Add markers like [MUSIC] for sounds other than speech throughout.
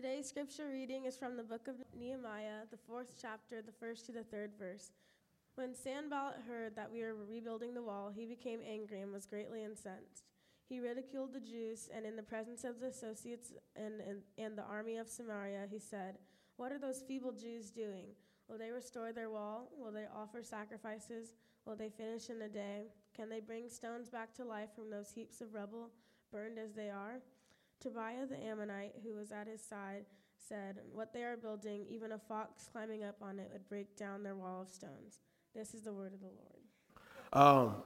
Today's scripture reading is from the book of Nehemiah, the fourth chapter, the first to the third verse. When Sanballat heard that we were rebuilding the wall, he became angry and was greatly incensed. He ridiculed the Jews, and in the presence of the associates and, and, and the army of Samaria, he said, What are those feeble Jews doing? Will they restore their wall? Will they offer sacrifices? Will they finish in a day? Can they bring stones back to life from those heaps of rubble, burned as they are? Tobiah the Ammonite, who was at his side, said, What they are building, even a fox climbing up on it would break down their wall of stones. This is the word of the Lord. Um,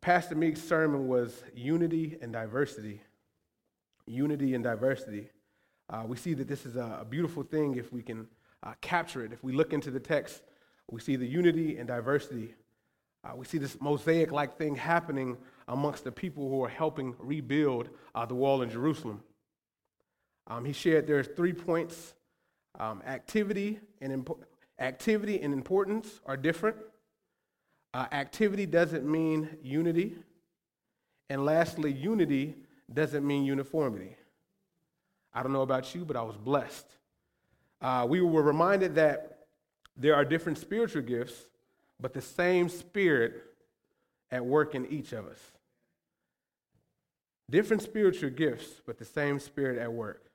Pastor Meek's sermon was unity and diversity. Unity and diversity. Uh, we see that this is a, a beautiful thing if we can uh, capture it. If we look into the text, we see the unity and diversity. Uh, we see this mosaic like thing happening amongst the people who are helping rebuild uh, the wall in Jerusalem. Um, he shared there's three points um, activity, and activity and importance are different. Uh, activity doesn't mean unity. And lastly, unity doesn't mean uniformity. I don't know about you, but I was blessed. Uh, we were reminded that there are different spiritual gifts, but the same spirit at work in each of us. Different spiritual gifts, but the same spirit at work.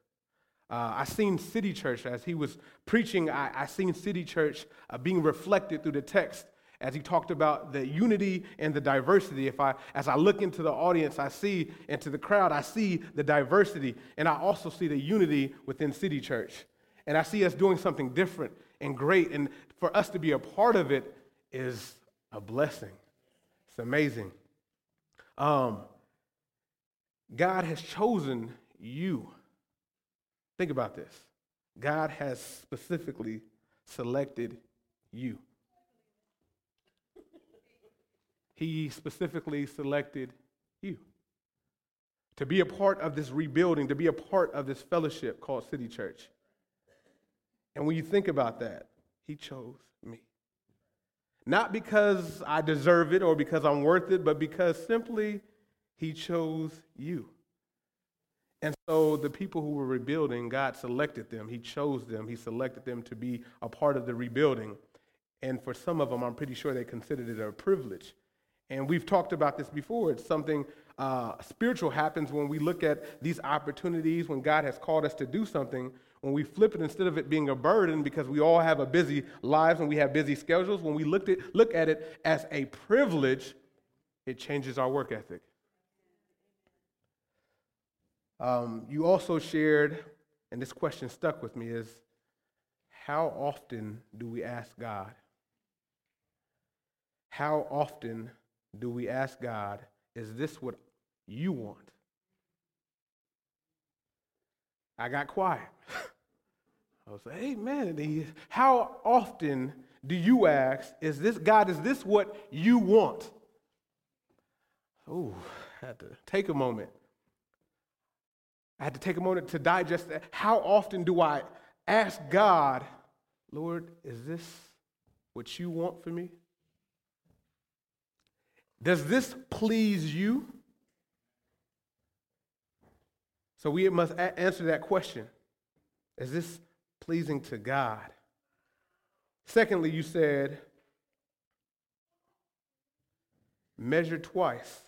Uh, I seen City Church as he was preaching. I, I seen City Church uh, being reflected through the text as he talked about the unity and the diversity. If I, as I look into the audience, I see into the crowd, I see the diversity, and I also see the unity within City Church. And I see us doing something different and great. And for us to be a part of it is a blessing. It's amazing. Um, God has chosen you. Think about this. God has specifically selected you. He specifically selected you to be a part of this rebuilding, to be a part of this fellowship called City Church. And when you think about that, He chose me. Not because I deserve it or because I'm worth it, but because simply He chose you. And so the people who were rebuilding, God selected them. He chose them. He selected them to be a part of the rebuilding. And for some of them, I'm pretty sure they considered it a privilege. And we've talked about this before. It's something uh, spiritual happens when we look at these opportunities, when God has called us to do something. When we flip it, instead of it being a burden, because we all have a busy lives and we have busy schedules, when we look at, look at it as a privilege, it changes our work ethic. Um, you also shared, and this question stuck with me, is how often do we ask God? How often do we ask God, is this what you want? I got quiet. [LAUGHS] I was like, hey man, how often do you ask, is this, God, is this what you want? Oh, I had to take a moment. I had to take a moment to digest that. How often do I ask God, Lord, is this what you want for me? Does this please you? So we must a- answer that question. Is this pleasing to God? Secondly, you said, measure twice,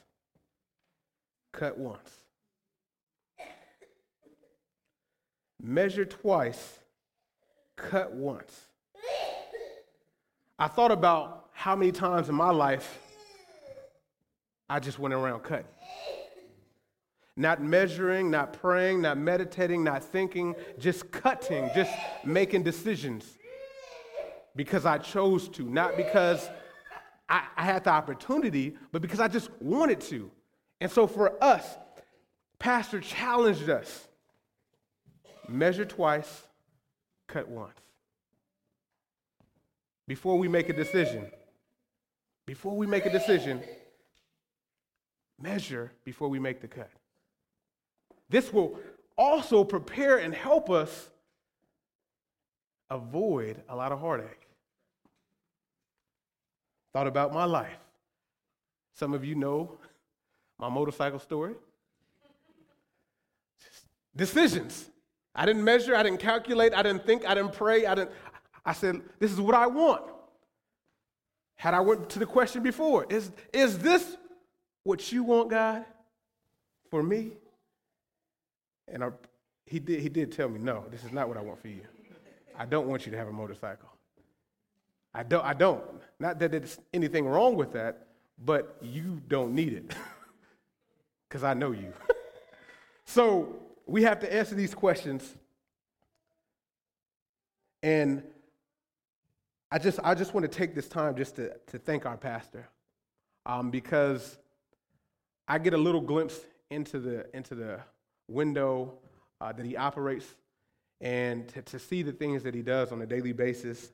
cut once. Measure twice, cut once. I thought about how many times in my life I just went around cutting. Not measuring, not praying, not meditating, not thinking, just cutting, just making decisions because I chose to, not because I, I, had the opportunity, but because I just wanted to. And so for us, Pastor challenged us measure twice, cut once. Before we make a decision, before we make a decision, measure before we make the cut. This will also prepare and help us avoid a lot of heartache. Thought about my life. Some of you know my motorcycle story. Decisions. I didn't measure, I didn't calculate, I didn't think, I didn't pray, I didn't. I said, this is what I want. Had I went to the question before, is, is this what you want, God, for me? And I, he, did, he did tell me, no, this is not what I want for you. I don't want you to have a motorcycle. I don't, I don't. Not that there's anything wrong with that, but you don't need it [LAUGHS] because I know you. [LAUGHS] so we have to answer these questions. And I just, I just want to take this time just to, to thank our pastor um, because I get a little glimpse into the, into the window uh, that he operates and to, to, see the things that he does on a daily basis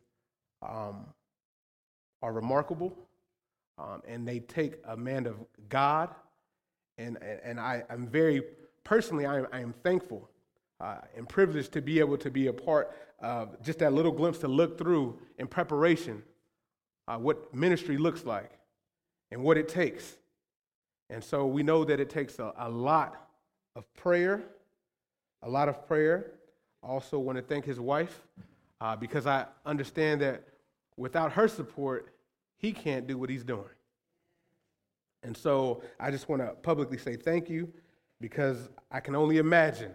um, are remarkable. Um, and they take a man of God. And, and I, am very, personally, I am, I am thankful uh, and privileged to be able to be a part of just that little glimpse to look through in preparation uh, what ministry looks like and what it takes. And so we know that it takes a, a lot of prayer, a lot of prayer. I also want to thank his wife uh, because I understand that without her support, he can't do what he's doing. And so I just want to publicly say thank you because I can only imagine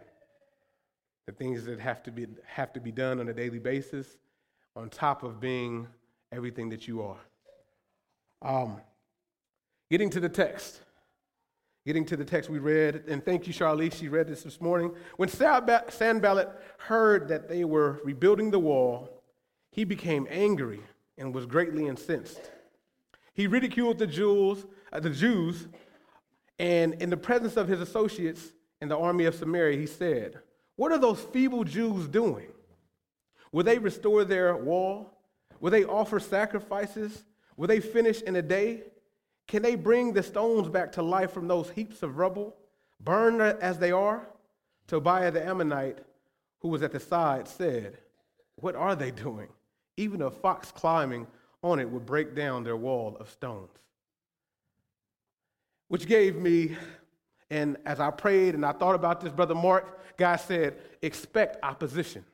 the things that have to be, have to be done on a daily basis on top of being everything that you are. Um, getting to the text. Getting to the text we read, and thank you, Charlize, she read this this morning. When Sanballat heard that they were rebuilding the wall, he became angry and was greatly incensed. He ridiculed the Jews, uh, the Jews, and in the presence of his associates in the army of Samaria, he said, What are those feeble Jews doing? Will they restore their wall? Will they offer sacrifices? Will they finish in a day? Can they bring the stones back to life from those heaps of rubble, burned as they are? Tobiah the Ammonite, who was at the side, said, What are they doing? Even a fox climbing on it would break down their wall of stones. Which gave me, and as I prayed and I thought about this, Brother Mark, God said, expect opposition.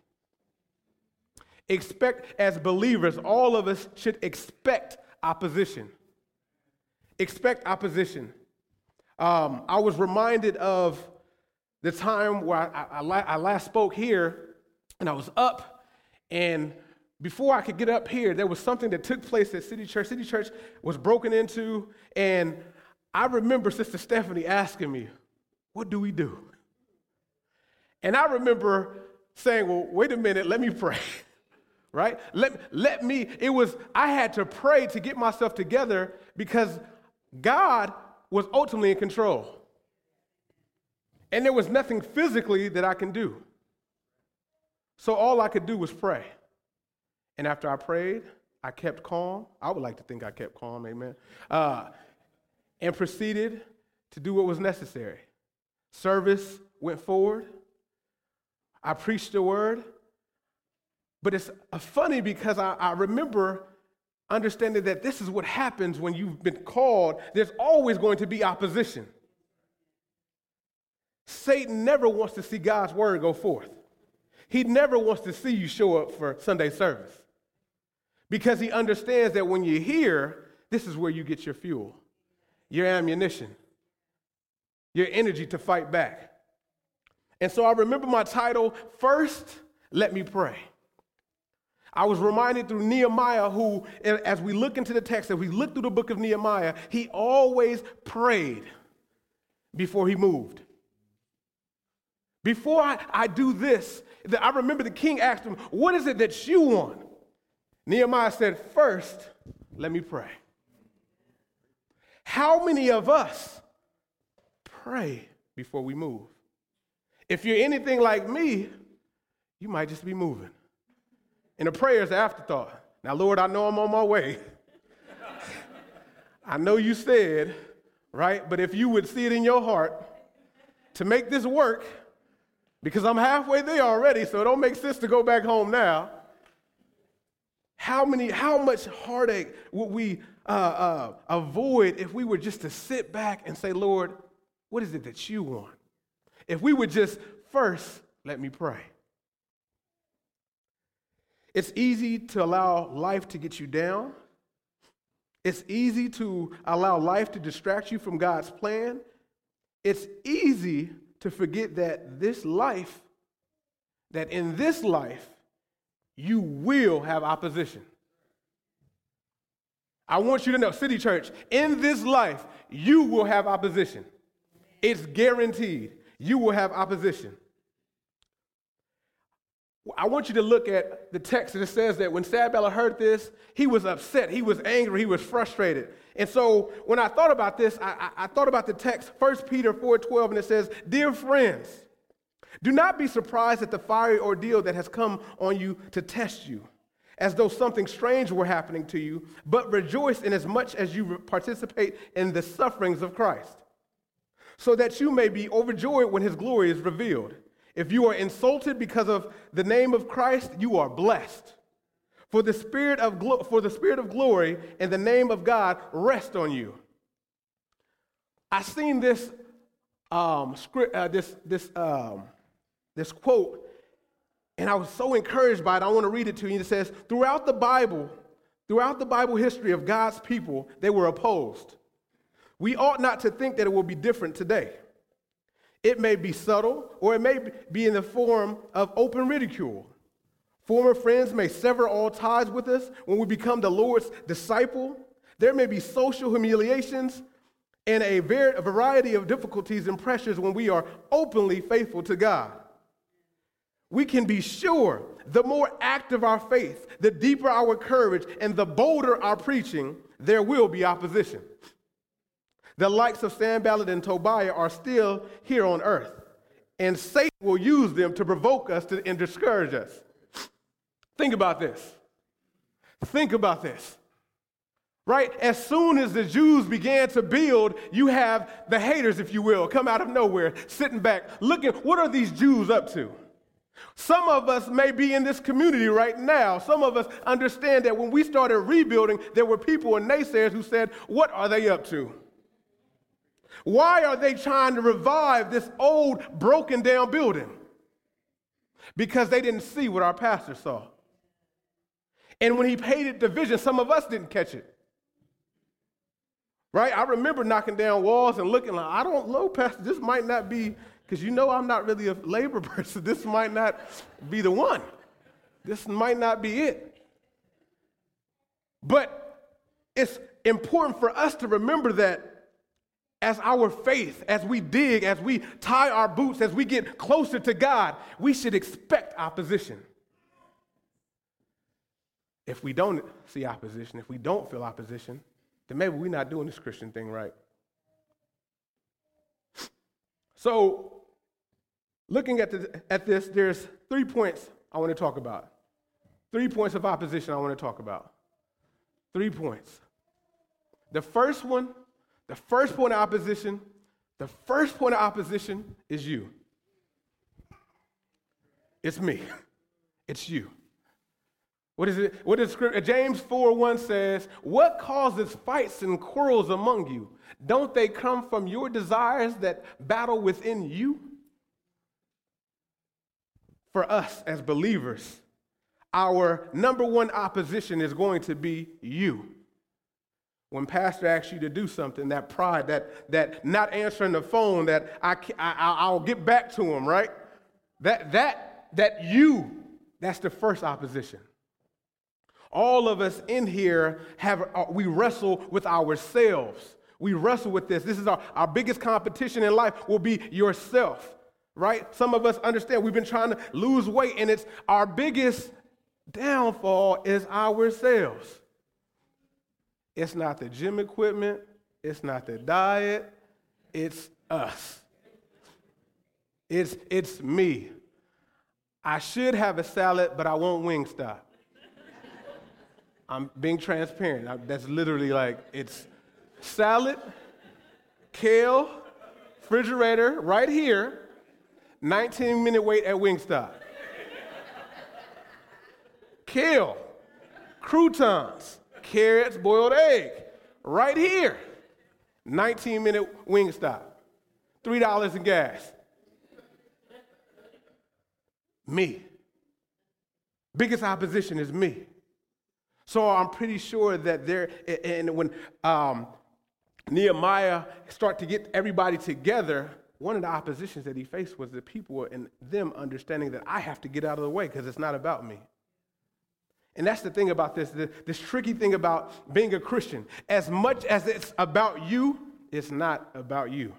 Expect, as believers, all of us should expect opposition. Expect opposition. Um, I was reminded of the time where I, I, I last spoke here, and I was up, and before I could get up here, there was something that took place at City Church. City Church was broken into, and I remember Sister Stephanie asking me, What do we do? And I remember saying, Well, wait a minute, let me pray. [LAUGHS] right? Let, let me, it was, I had to pray to get myself together because God was ultimately in control. And there was nothing physically that I can do. So all I could do was pray. And after I prayed, I kept calm. I would like to think I kept calm, amen. Uh, and proceeded to do what was necessary. Service went forward. I preached the word. But it's funny because I, I remember understanding that this is what happens when you've been called. There's always going to be opposition. Satan never wants to see God's word go forth. He never wants to see you show up for Sunday service because he understands that when you're here, this is where you get your fuel, your ammunition, your energy to fight back. And so I remember my title, First, Let Me Pray. I was reminded through Nehemiah, who, as we look into the text, as we look through the book of Nehemiah, he always prayed before he moved. Before I, I do this, I remember the king asked him, What is it that you want? Nehemiah said, First, let me pray. How many of us pray before we move? If you're anything like me, you might just be moving. And the prayer is afterthought. Now, Lord, I know I'm on my way. [LAUGHS] I know you said, right? But if you would see it in your heart to make this work, because I'm halfway there already, so it don't make sense to go back home now. How many, how much heartache would we uh, uh, avoid if we were just to sit back and say, Lord, what is it that you want? If we would just first, let me pray. It's easy to allow life to get you down. It's easy to allow life to distract you from God's plan. It's easy to forget that this life, that in this life, you will have opposition. I want you to know, City Church, in this life, you will have opposition. It's guaranteed. You will have opposition. I want you to look at the text and it says that when Sanballat heard this, he was upset, he was angry, he was frustrated. And so when I thought about this, I, I, I thought about the text, 1 Peter 4:12, and it says, Dear friends, do not be surprised at the fiery ordeal that has come on you to test you, as though something strange were happening to you, but rejoice inasmuch as you participate in the sufferings of Christ, so that you may be overjoyed when his glory is revealed. If you are insulted because of the name of Christ, you are blessed. For the spirit of glo- for the spirit of glory and the name of God rest on you. I seen this um, script, uh, this this um, this quote, and I was so encouraged by it. I want to read it to you. It says, "Throughout the Bible, throughout the Bible history of God's people, they were opposed. We ought not to think that it will be different today." It may be subtle, or it may be in the form of open ridicule. Former friends may sever all ties with us when we become the Lord's disciple. There may be social humiliations and a, variety of difficulties and pressures when we are openly faithful to God. We can be sure the more active our faith, the deeper our courage, and the bolder our preaching, there will be opposition. The likes of Sanballat and Tobiah are still here on earth, and Satan will use them to provoke us to, and discourage us. Think about this. Think about this. Right? As soon as the Jews began to build, you have the haters, if you will, come out of nowhere, sitting back, looking, what are these Jews up to? Some of us may be in this community right now. Some of us understand that when we started rebuilding, there were people and naysayers who said, What are they up to? Why are they trying to revive this old, broken down building? Because they didn't see what our pastor saw. And when he painted the vision, some of us didn't catch it. Right? I remember knocking down walls and looking like, I don't know, Pastor, this might not be, because you know I'm not really a labor [LAUGHS] person. This might not be the one. This might not be it. But it's important for us to remember that as our faith, as we dig, as we tie our boots, as we get closer to God, we should expect opposition. If we don't see opposition, if we don't feel opposition, then maybe we're not doing this Christian thing right. So, looking at, the, at this, there's three points I want to talk about. Three points of opposition I want to talk about. Three points. The first one the first point of opposition, the first point of opposition is you. It's me. [LAUGHS] It's you. What is it? What is scripture? James 4 1 says, What causes fights and quarrels among you? Don't they come from your desires that battle within you? For us as believers, our number one opposition is going to be you. When pastor asks you to do something, that pride, that, that not answering the phone, that I, I, I'll get back to him, right? That, that, that you, that's the first opposition. All of us in here have, uh, we wrestle with ourselves. We wrestle with this. This is our, our biggest competition in life will be yourself, right? Some of us understand we've been trying to lose weight, and it's our biggest downfall is ourselves. It's not the gym equipment, it's not the diet, it's us. It's, it's me. I should have a salad, but I won't Wingstop. I'm being transparent. I, that's literally like it's salad, kale, refrigerator right here, 19 minute wait at Wingstop. kale, croutons, carrots, boiled egg, right here. 19 minute Wingstop, $3 in gas. Me. Biggest opposition is me. So I'm pretty sure that there, and when um, Nehemiah start to get everybody together, one of the oppositions that he faced was the people and them understanding that I have to get out of the way because it's not about me. And that's the thing about this, this tricky thing about being a Christian. As much as it's about you, it's not about you.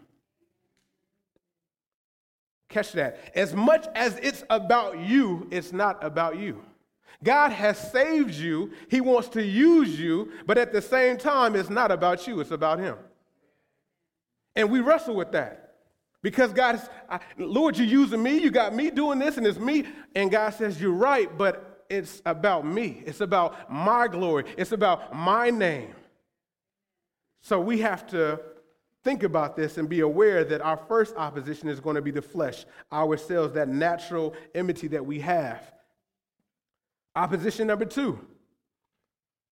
Catch that. As much as it's about you, it's not about you. God has saved you, He wants to use you, but at the same time, it's not about you, it's about Him. And we wrestle with that. Because God is, Lord, you're using me, you got me doing this, and it's me. And God says, You're right, but it's about me. It's about my glory. It's about my name. So we have to think about this and be aware that our first opposition is going to be the flesh, ourselves, that natural enmity that we have. Opposition number two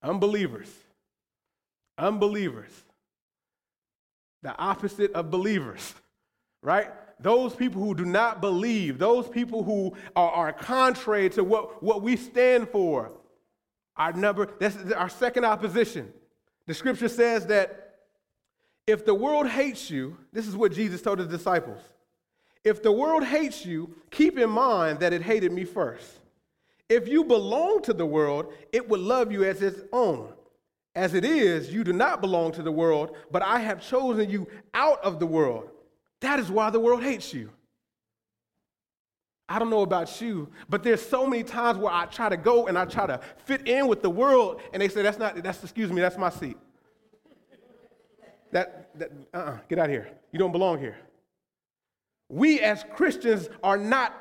unbelievers. Unbelievers. The opposite of believers, right? Those people who do not believe, those people who are, are contrary to what, what we stand for. Our number, that's our second opposition. The scripture says that if the world hates you, this is what Jesus told his disciples. If the world hates you, keep in mind that it hated me first. If you belong to the world, it would love you as its own. As it is, you do not belong to the world, but I have chosen you out of the world. That is why the world hates you. I don't know about you, but there's so many times where I try to go and I try to fit in with the world, and they say, that's not, that's, excuse me, that's my seat. That, that uh-uh, get out of here. You don't belong here. We as Christians are not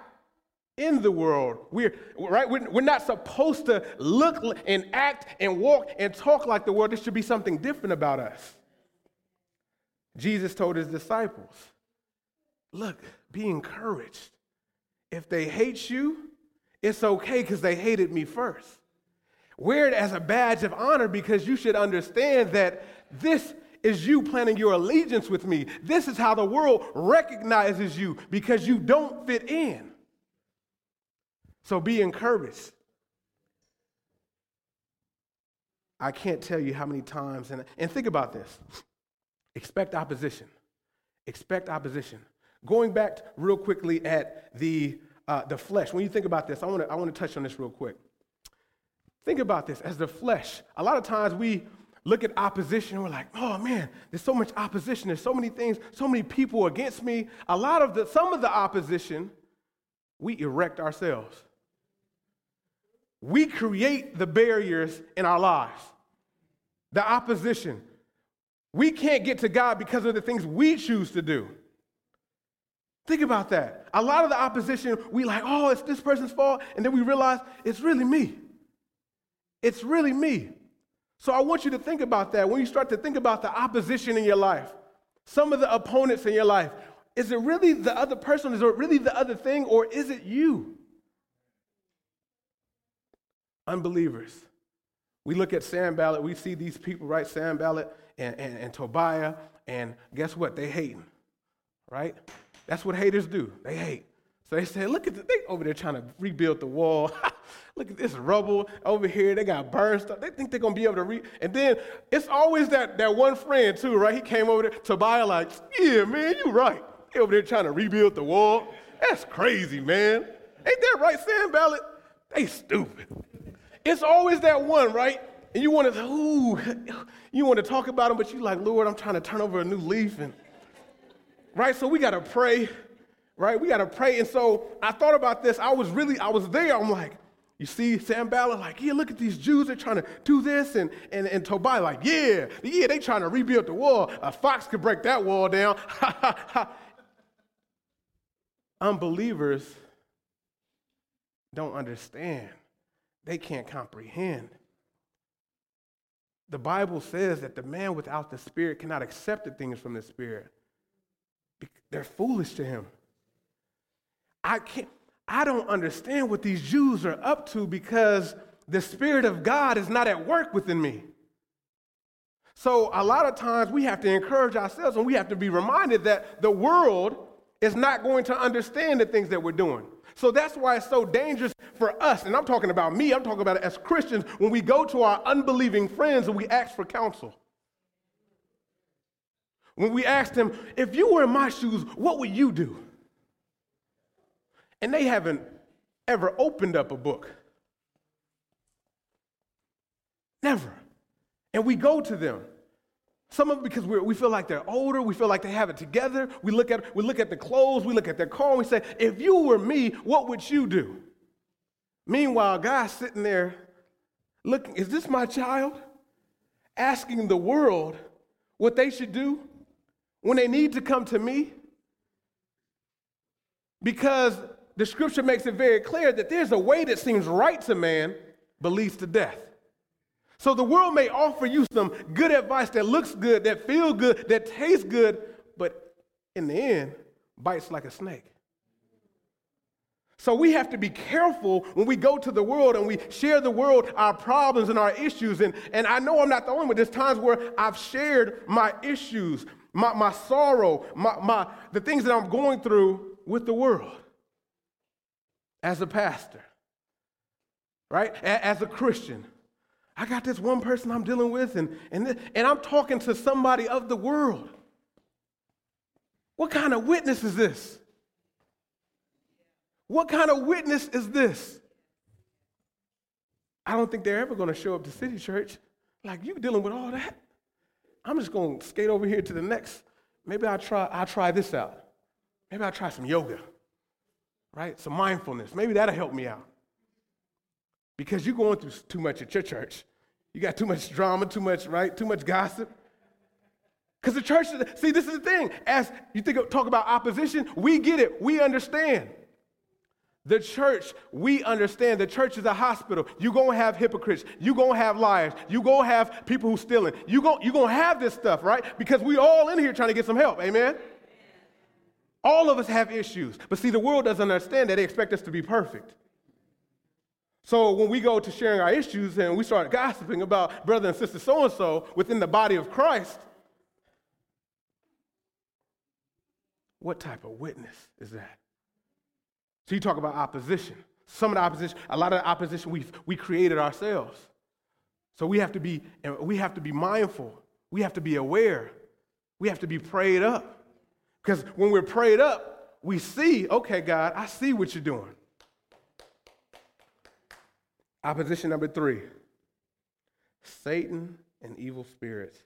in the world. We're right. We're, we're not supposed to look and act and walk and talk like the world. There should be something different about us. Jesus told his disciples, "Look, be encouraged. If they hate you, it's okay because they hated me first. Wear it as a badge of honor because you should understand that this is you planting your allegiance with me. This is how the world recognizes you because you don't fit in. So be encouraged. I can't tell you how many times, and, and think about this expect opposition. Expect opposition. Going back real quickly at the, uh, the flesh, when you think about this, I want to I wanna touch on this real quick. Think about this as the flesh. A lot of times we look at opposition and we're like, oh man, there's so much opposition. There's so many things, so many people against me. A lot of the, some of the opposition, we erect ourselves. We create the barriers in our lives, the opposition. We can't get to God because of the things we choose to do. Think about that. A lot of the opposition, we like, oh, it's this person's fault. And then we realize it's really me. It's really me. So I want you to think about that when you start to think about the opposition in your life, some of the opponents in your life. Is it really the other person? Is it really the other thing? Or is it you? Unbelievers. We look at Sanballat, we see these people, right? Sanballat and, and, and Tobiah, and guess what? They hating, right? That's what haters do. They hate. So they say, look at the, they over there trying to rebuild the wall. [LAUGHS] Look at this rubble over here. They got burned stuff. They think they're gonna be able to read. And then it's always that, that one friend too, right? He came over there, Tobiah, like, yeah, man, you right. They over there trying to rebuild the wall. That's crazy, man. Ain't that right, Sanballat? They stupid. It's always that one, right? And you want to, ooh, you want to talk about them, but you're like, Lord, I'm trying to turn over a new leaf. And right, so we gotta pray, right? We gotta pray. And so I thought about this. I was really, I was there. I'm like, you see Sanballat like, yeah, look at these Jews, they're trying to do this. And, and, and Tobiah like, yeah, yeah, they trying to rebuild the wall. A fox could break that wall down. [LAUGHS] Unbelievers don't understand. They can't comprehend. The Bible says that the man without the Spirit cannot accept the things from the Spirit. They're foolish to him. I can't, I don't understand what these Jews are up to because the Spirit of God is not at work within me. So, a lot of times we have to encourage ourselves and we have to be reminded that the world is not going to understand the things that we're doing. So that's why it's so dangerous for us. And I'm talking about me, I'm talking about as Christians when we go to our unbelieving friends and we ask for counsel. When we asked them, if you were in my shoes, what would you do? And they haven't ever opened up a book. Never. And we go to them. Some of them because we feel like they're older, we feel like they have it together. We look, at, we look at the clothes, we look at their car, and we say, if you were me, what would you do? Meanwhile, guy's sitting there looking, is this my child? Asking the world what they should do when they need to come to me? Because the scripture makes it very clear that there's a way that seems right to man, but leads to death. So the world may offer you some good advice that looks good, that feels good, that tastes good, but in the end, bites like a snake. So we have to be careful when we go to the world and we share the world our problems and our issues. And, and I know I'm not the only one. There's times where I've shared my issues, my, my sorrow, my, my, the things that I'm going through with the world as a pastor, right? As a Christian. I got this one person I'm dealing with, and, and, and I'm talking to somebody of the world. What kind of witness is this? What kind of witness is this? I don't think they're ever going to show up to City Church like you dealing with all that. I'm just going to skate over here to the next. Maybe I'll try, I'll try this out. Maybe I'll try some yoga, right? Some mindfulness. Maybe that'll help me out. Because you're going through too much at your church. You got too much drama, too much, right? Too much gossip. Because the church, see, this is the thing. As you think talk about opposition, we get it. We understand. The church, we understand the church is a hospital. You're going to have hypocrites. You're going to have liars. You're going to have people who stealing. You're going you're to have this stuff, right? Because we all in here trying to get some help. Amen? All of us have issues. But see, the world doesn't understand that. They expect us to be perfect. So when we go to sharing our issues and we start gossiping about brother and sister so and so within the body of Christ, what type of witness is that? So you talk about opposition. Some of the opposition, a lot of the opposition we we created ourselves. So we have to be we have to be mindful. We have to be aware. We have to be prayed up. Because when we're prayed up, we see, okay, God, I see what you're doing. Opposition number three Satan and evil spirits.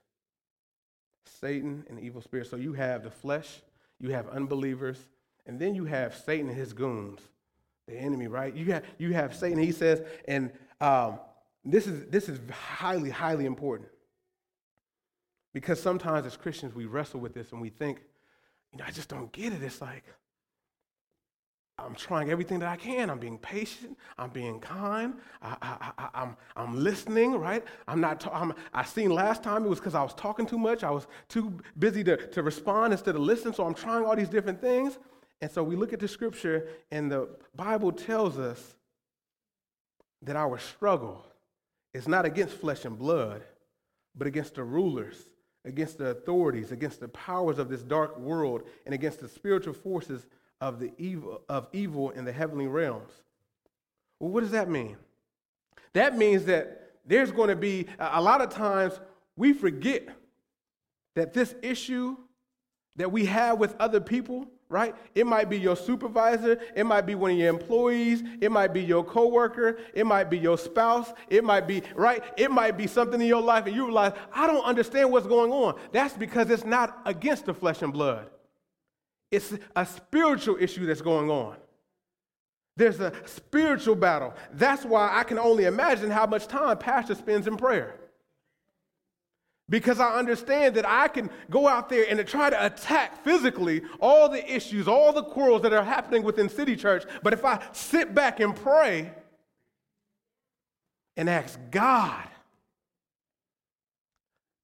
Satan and evil spirits. So you have the flesh, you have unbelievers, and then you have Satan and his goons, the enemy, right? You have, you have Satan, he says, and um, this, is, this is highly, highly important. Because sometimes as Christians, we wrestle with this and we think, you know, I just don't get it. It's like, I'm trying everything that I can. I'm being patient. I'm being kind. I, I, I, I'm, I'm listening, right? I'm not, ta- I'm, I seen last time it was because I was talking too much. I was too busy to, to respond instead of listen. So I'm trying all these different things. And so we look at the scripture, and the Bible tells us that our struggle is not against flesh and blood, but against the rulers, against the authorities, against the powers of this dark world, and against the spiritual forces of the evil of evil in the heavenly realms. Well, what does that mean? That means that there's going to be a lot of times we forget that this issue that we have with other people, right? It might be your supervisor, it might be one of your employees, it might be your coworker, it might be your spouse, it might be, right? It might be something in your life and you realize, I don't understand what's going on. That's because it's not against the flesh and blood. It's a spiritual issue that's going on. There's a spiritual battle. That's why I can only imagine how much time Pastor spends in prayer. Because I understand that I can go out there and try to attack physically all the issues, all the quarrels that are happening within City Church. But if I sit back and pray and ask God,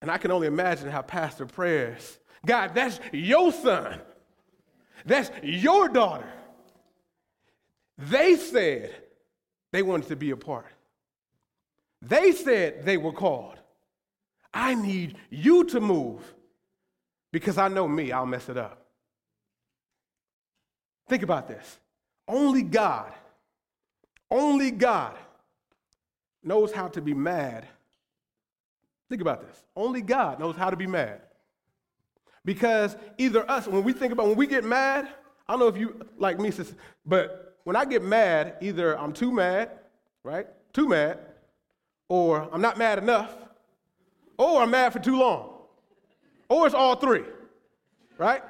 and I can only imagine how Pastor prayers God, that's your son. That's your daughter. They said they wanted to be a part. They said they were called. I need you to move because I know me, I'll mess it up. Think about this. Only God, only God knows how to be mad. Think about this. Only God knows how to be mad. Because either us, when we think about when we get mad, I don't know if you like me, but when I get mad, either I'm too mad, right? Too mad, or I'm not mad enough, or I'm mad for too long, or it's all three, right?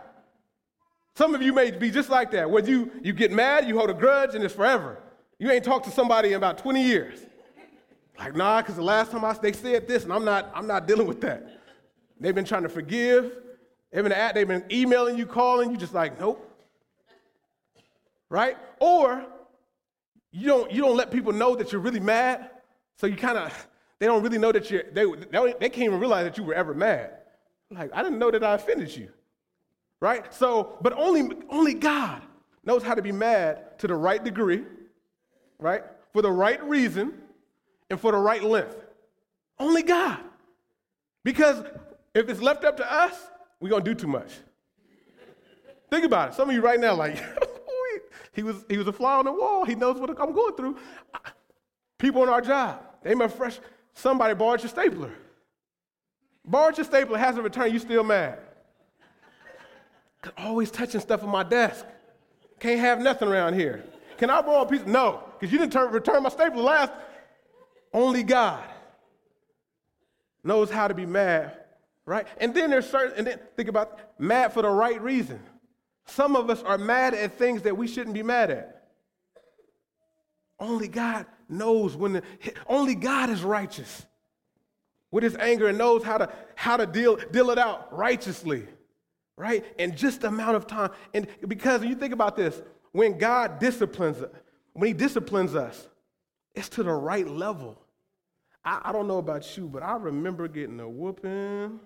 Some of you may be just like that, where you, you get mad, you hold a grudge, and it's forever. You ain't talked to somebody in about 20 years. Like, nah, because the last time I, they said this, and I'm not, I'm not dealing with that. They've been trying to forgive. They've been, at, they've been emailing you, calling you, just like, nope. Right? Or you don't, you don't let people know that you're really mad, so you kind of, they don't really know that you're, they, they, can't even realize that you were ever mad. Like, I didn't know that I offended you right? So, but only, only God knows how to be mad to the right degree, right? For the right reason and for the right length. Only God. Because if it's left up to us, we're going to do too much. Think about it. Some of you right now, like, [LAUGHS] he was, he was a fly on the wall. He knows what I'm going through. People on our job, they may fresh, somebody borrowed your stapler. Borrowed your stapler, hasn't returned, you still mad. Always touching stuff on my desk. Can't have nothing around here. Can I borrow a piece? No, because you didn't turn, return my stapler last. Only God knows how to be mad, right? And then there's certain, and then think about mad for the right reason. Some of us are mad at things that we shouldn't be mad at. Only God knows when the, only God is righteous with his anger and knows how to how to deal deal it out righteously right? In just the amount of time. And because you think about this, when God disciplines, when He disciplines us, it's to the right level. I, I don't know about you, but I remember getting a whooping.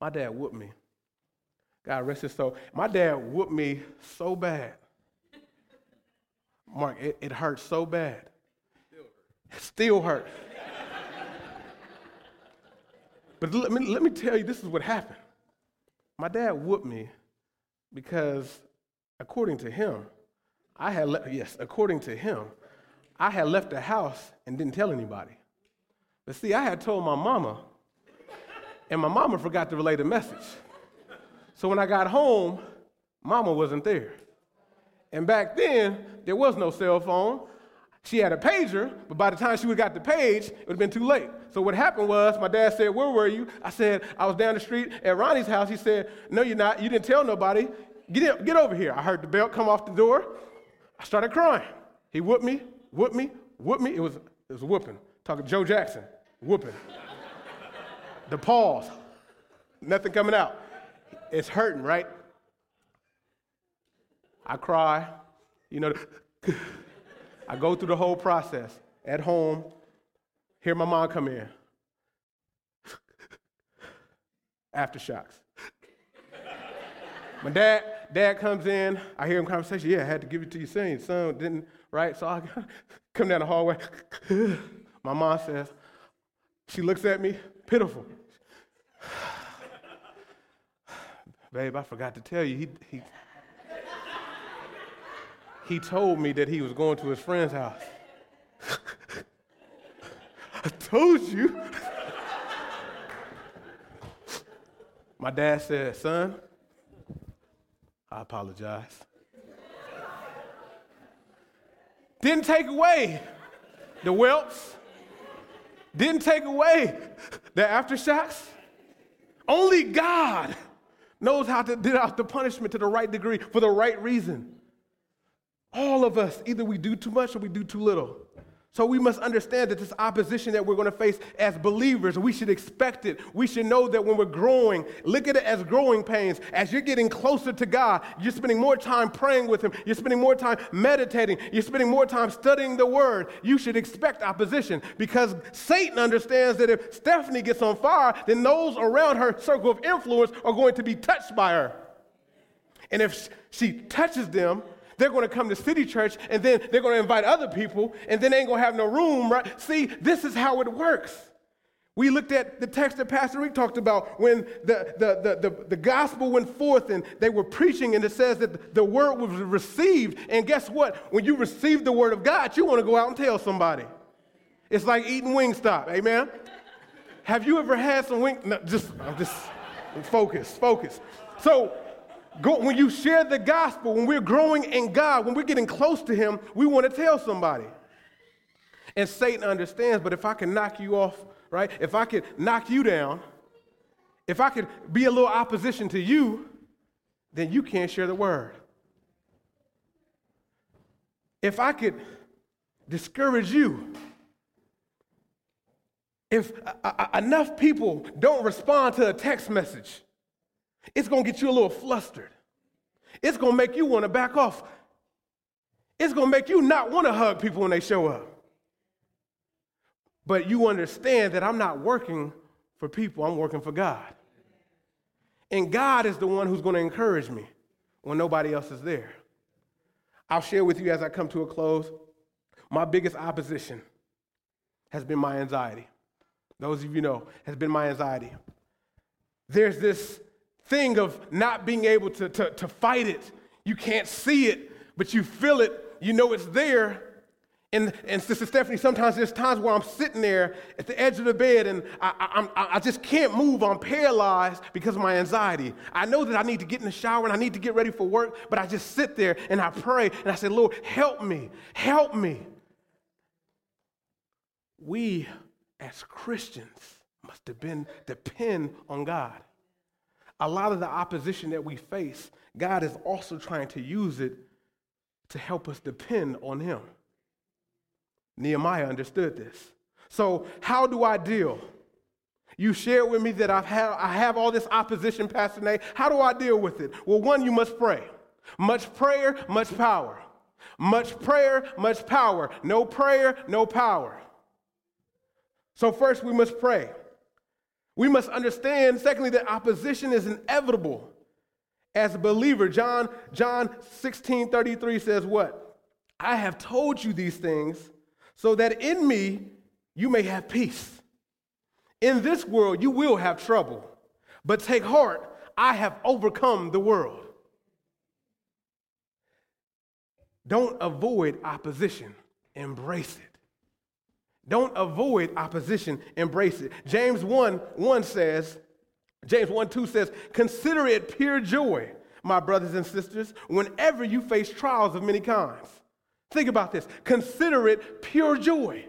My dad whooped me. God rest his soul. My dad whooped me so bad. Mark, it, it hurt so bad. It still hurt. but let me, let me tell you, this is what happened. My dad whooped me because, according to him, I had le- yes, according to him, I had left the house and didn't tell anybody. But see, I had told my mama, and my mama forgot to relay the message. So when I got home, mama wasn't there. And back then, there was no cell phone. She had a pager, but by the time she would got the page, it would have been too late. So what happened was my dad said, Where were you? I said, I was down the street at Ronnie's house. He said, No, you're not. You didn't tell nobody. Get, in, get over here. I heard the belt come off the door. I started crying. He whooped me, whooped me, whooped me. It was, it was whooping. Talking Joe Jackson, whooping. the pause, nothing coming out. It's hurting, right? I cry, you know, I go through the whole process at home, Hear my mom come in. [LAUGHS] Aftershocks. my dad, dad comes in. I hear him conversation. Yeah, I had to give it to you soon. Son didn't, right? So I [LAUGHS] come down the hallway. [LAUGHS] my mom says, she looks at me, pitiful. [SIGHS] Babe, I forgot to tell you, he, he, he told me that he was going to his friend's house. [LAUGHS] I told you. [LAUGHS] My dad said, Son, I apologize. Didn't take away the welts, didn't take away the aftershocks. Only God knows how to deal out the punishment to the right degree for the right reason. All of us, either we do too much or we do too little. So we must understand that this opposition that we're going to face as believers, we should expect it. We should know that when we're growing, look at it as growing pains. As you're getting closer to God, you're spending more time praying with Him, you're spending more time meditating, you're spending more time studying the Word. You should expect opposition because Satan understands that if Stephanie gets on fire, then those around her circle of influence are going to be touched by her. And if she touches them, they're going to come to City Church and then they're going to invite other people and then they ain't going to have no room, right? See, this is how it works. We looked at the text that Pastor Rick talked about when the, the, the, the, the gospel went forth and they were preaching, and it says that the word was received. And guess what? When you receive the word of God, you want to go out and tell somebody. It's like eating Wingstop, amen? Have you ever had some wing? No, just, I'm just focus, focus. So, go, when you share the gospel, when we're growing in God, when we're getting close to Him, we want to tell somebody. And Satan understands, but if I can knock you off right? If I could knock you down, if I could be a little opposition to you, then you can't share the word. If I could discourage you, if enough people don't respond to a text message, it's going to get you a little flustered. It's going to make you want to back off. It's going to make you not want to hug people when they show up. But you understand that I'm not working for people, I'm working for God. And God is the one who's going to encourage me when nobody else is there. I'll share with you as I come to a close. My biggest opposition has been my anxiety. Those of you know, has been my anxiety. There's this thing of not being able to, to, to fight it. You can't see it, but you feel it. You know it's there, and, and Sister Stephanie, sometimes there's times where I'm sitting there at the edge of the bed and I, I, I, just can't move. I'm paralyzed because of my anxiety. I know that I need to get in the shower and I need to get ready for work, but I just sit there and I pray and I say, Lord, help me, help me. We as Christians must depend, depend on God. A lot of the opposition that we face, God is also trying to use it to help us depend on Him. Nehemiah understood this. So, how do I deal? You share with me that I've had, I have all this opposition, Pastor Nate. How do I deal with it? Well, one, you must pray. Much prayer, much power. Much prayer, much power. No prayer, no power. So, first, we must pray. We must understand, secondly, that opposition is inevitable. As a believer, John, John 16 33 says, What? I have told you these things so that in me you may have peace. In this world you will have trouble, but take heart, I have overcome the world. Don't avoid opposition, embrace it. Don't avoid opposition, embrace it. James 1 1 says, James 1 2 says, Consider it pure joy, my brothers and sisters, whenever you face trials of many kinds Think about this. Consider it pure joy.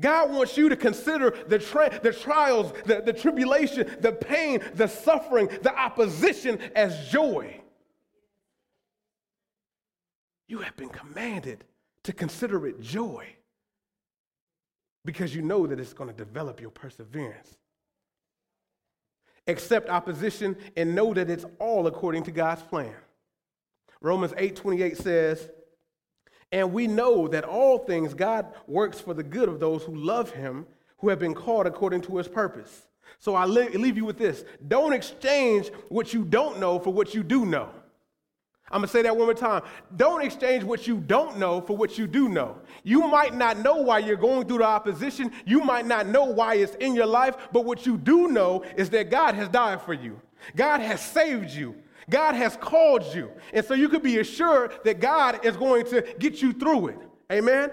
God wants you to consider the, tra- the trials, the, the tribulation, the pain, the suffering, the opposition as joy. You have been commanded to consider it joy because you know that it's going to develop your perseverance. Accept opposition and know that it's all according to God's plan. Romans 8 28 says, and we know that all things God works for the good of those who love him, who have been called according to his purpose. So I leave you with this don't exchange what you don't know for what you do know. I'm gonna say that one more time. Don't exchange what you don't know for what you do know. You might not know why you're going through the opposition, you might not know why it's in your life, but what you do know is that God has died for you, God has saved you. God has called you. And so you could be assured that God is going to get you through it. Amen?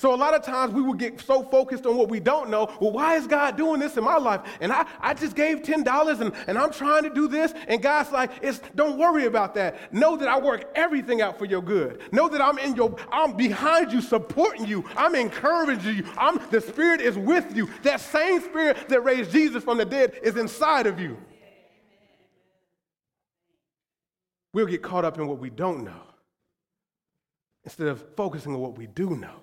So a lot of times we will get so focused on what we don't know. Well, why is God doing this in my life? And I, I just gave $10 and, and I'm trying to do this. And God's like, it's, don't worry about that. Know that I work everything out for your good. Know that I'm in your, I'm behind you, supporting you. I'm encouraging you. I'm, the Spirit is with you. That same Spirit that raised Jesus from the dead is inside of you. We'll get caught up in what we don't know instead of focusing on what we do know,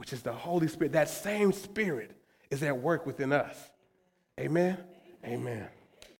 which is the Holy Spirit. That same Spirit is at work within us. Amen? Amen.